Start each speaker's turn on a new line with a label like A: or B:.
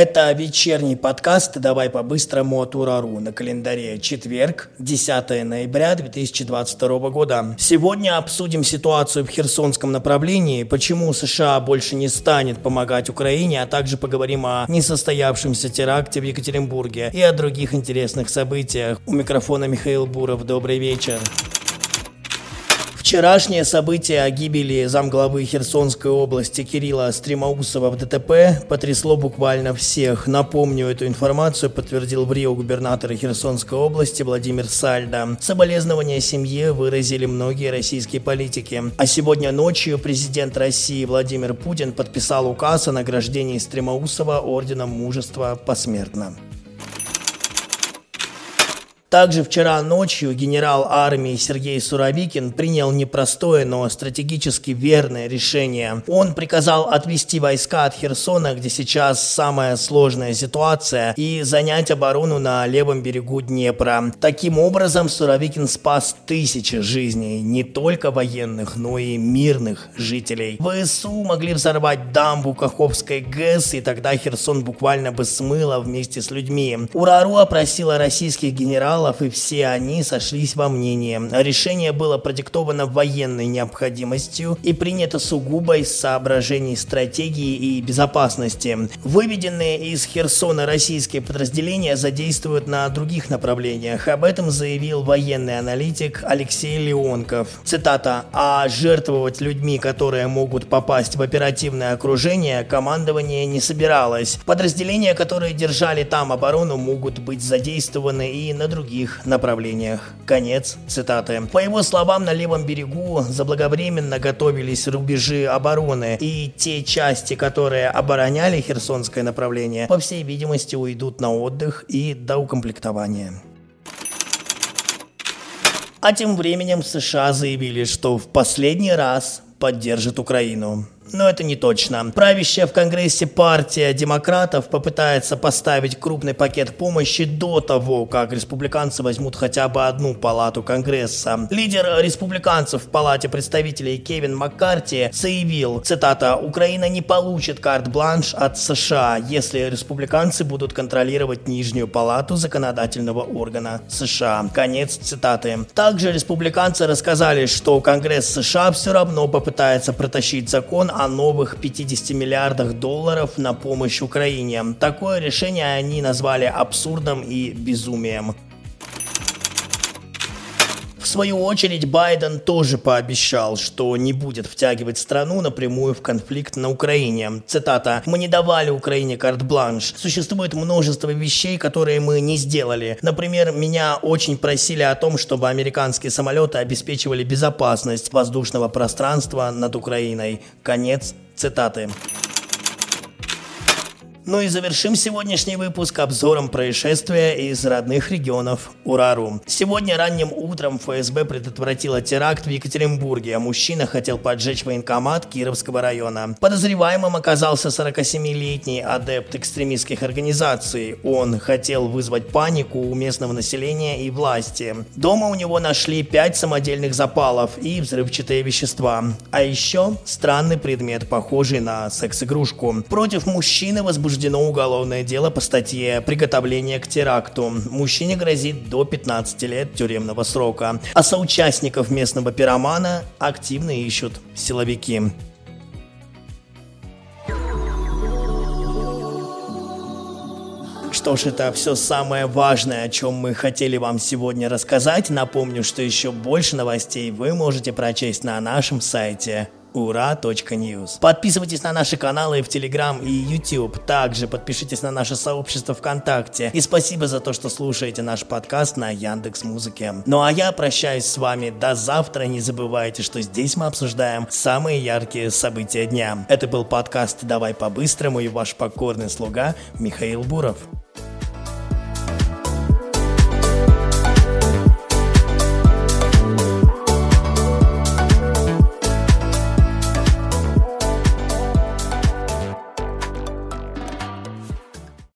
A: Это вечерний подкаст «Давай по-быстрому» от Урару на календаре четверг, 10 ноября 2022 года. Сегодня обсудим ситуацию в Херсонском направлении, почему США больше не станет помогать Украине, а также поговорим о несостоявшемся теракте в Екатеринбурге и о других интересных событиях. У микрофона Михаил Буров. Добрый вечер. Вчерашнее событие о гибели замглавы Херсонской области Кирилла Стримаусова в ДТП потрясло буквально всех. Напомню, эту информацию подтвердил в Рио губернатор Херсонской области Владимир Сальда. Соболезнования семье выразили многие российские политики. А сегодня ночью президент России Владимир Путин подписал указ о награждении Стримаусова орденом мужества посмертно. Также вчера ночью генерал армии Сергей Суровикин принял непростое, но стратегически верное решение. Он приказал отвести войска от Херсона, где сейчас самая сложная ситуация, и занять оборону на левом берегу Днепра. Таким образом, Суровикин спас тысячи жизней, не только военных, но и мирных жителей. ВСУ могли взорвать дамбу Каховской ГЭС, и тогда Херсон буквально бы смыло вместе с людьми. Урару опросила российских генералов генералов, и все они сошлись во мнении. Решение было продиктовано военной необходимостью и принято сугубо из соображений стратегии и безопасности. Выведенные из Херсона российские подразделения задействуют на других направлениях. Об этом заявил военный аналитик Алексей Леонков. Цитата. «А жертвовать людьми, которые могут попасть в оперативное окружение, командование не собиралось. Подразделения, которые держали там оборону, могут быть задействованы и на других других направлениях. Конец цитаты. По его словам, на левом берегу заблаговременно готовились рубежи обороны, и те части, которые обороняли Херсонское направление, по всей видимости, уйдут на отдых и до укомплектования. А тем временем США заявили, что в последний раз поддержит Украину. Но это не точно. Правящая в Конгрессе партия демократов попытается поставить крупный пакет помощи до того, как республиканцы возьмут хотя бы одну палату Конгресса. Лидер республиканцев в Палате представителей Кевин Маккарти заявил, цитата, «Украина не получит карт-бланш от США, если республиканцы будут контролировать нижнюю палату законодательного органа США». Конец цитаты. Также республиканцы рассказали, что Конгресс США все равно попытается протащить закон о новых 50 миллиардах долларов на помощь Украине. Такое решение они назвали абсурдом и безумием. Свою очередь Байден тоже пообещал, что не будет втягивать страну напрямую в конфликт на Украине. Цитата. «Мы не давали Украине карт-бланш. Существует множество вещей, которые мы не сделали. Например, меня очень просили о том, чтобы американские самолеты обеспечивали безопасность воздушного пространства над Украиной». Конец цитаты. Ну и завершим сегодняшний выпуск обзором происшествия из родных регионов Урару. Сегодня ранним утром ФСБ предотвратила теракт в Екатеринбурге, а мужчина хотел поджечь военкомат Кировского района. Подозреваемым оказался 47-летний адепт экстремистских организаций. Он хотел вызвать панику у местного населения и власти. Дома у него нашли 5 самодельных запалов и взрывчатые вещества. А еще странный предмет, похожий на секс-игрушку. Против мужчины возбужден возбуждено уголовное дело по статье «Приготовление к теракту». Мужчине грозит до 15 лет тюремного срока. А соучастников местного пиромана активно ищут силовики. Что ж, это все самое важное, о чем мы хотели вам сегодня рассказать. Напомню, что еще больше новостей вы можете прочесть на нашем сайте ура.news. Подписывайтесь на наши каналы в Телеграм и YouTube. Также подпишитесь на наше сообщество ВКонтакте. И спасибо за то, что слушаете наш подкаст на Яндекс Музыке. Ну а я прощаюсь с вами до завтра. Не забывайте, что здесь мы обсуждаем самые яркие события дня. Это был подкаст «Давай по-быстрому» и ваш покорный слуга Михаил Буров.